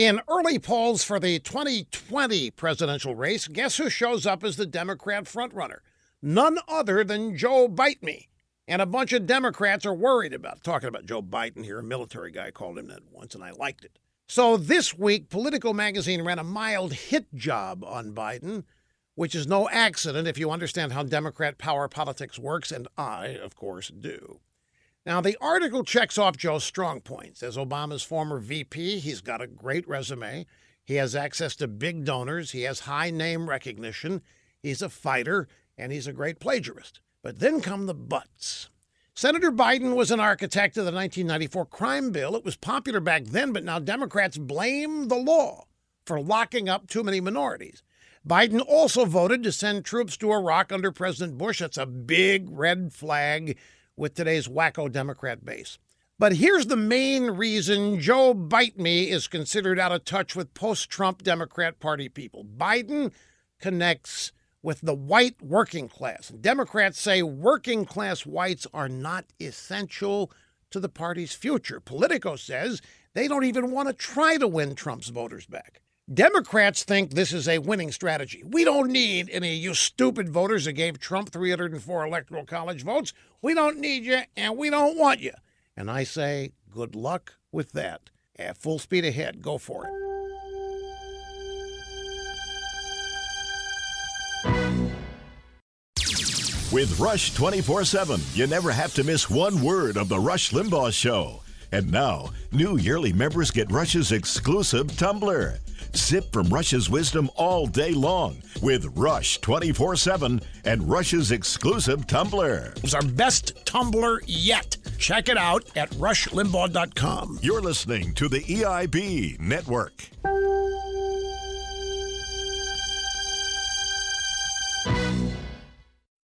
In early polls for the 2020 presidential race, guess who shows up as the Democrat frontrunner? None other than Joe Bite Me. And a bunch of Democrats are worried about talking about Joe Biden here. A military guy called him that once, and I liked it. So this week, Politico magazine ran a mild hit job on Biden, which is no accident if you understand how Democrat power politics works, and I, of course, do. Now, the article checks off Joe's strong points. As Obama's former VP, he's got a great resume. He has access to big donors. He has high name recognition. He's a fighter, and he's a great plagiarist. But then come the buts. Senator Biden was an architect of the 1994 crime bill. It was popular back then, but now Democrats blame the law for locking up too many minorities. Biden also voted to send troops to Iraq under President Bush. That's a big red flag with today's wacko Democrat base. But here's the main reason Joe Bite Me is considered out of touch with post Trump Democrat Party people. Biden connects with the white working class. Democrats say working class whites are not essential to the party's future. Politico says they don't even want to try to win Trump's voters back. Democrats think this is a winning strategy. We don't need any of you stupid voters that gave Trump 304 electoral college votes. We don't need you and we don't want you. And I say, good luck with that. At full speed ahead, go for it. With Rush 24 7, you never have to miss one word of The Rush Limbaugh Show. And now, new yearly members get Rush's exclusive tumbler. Sip from Rush's wisdom all day long with Rush 24 7 and Rush's exclusive tumbler. It's our best tumbler yet. Check it out at rushlimbaugh.com. You're listening to the EIB Network.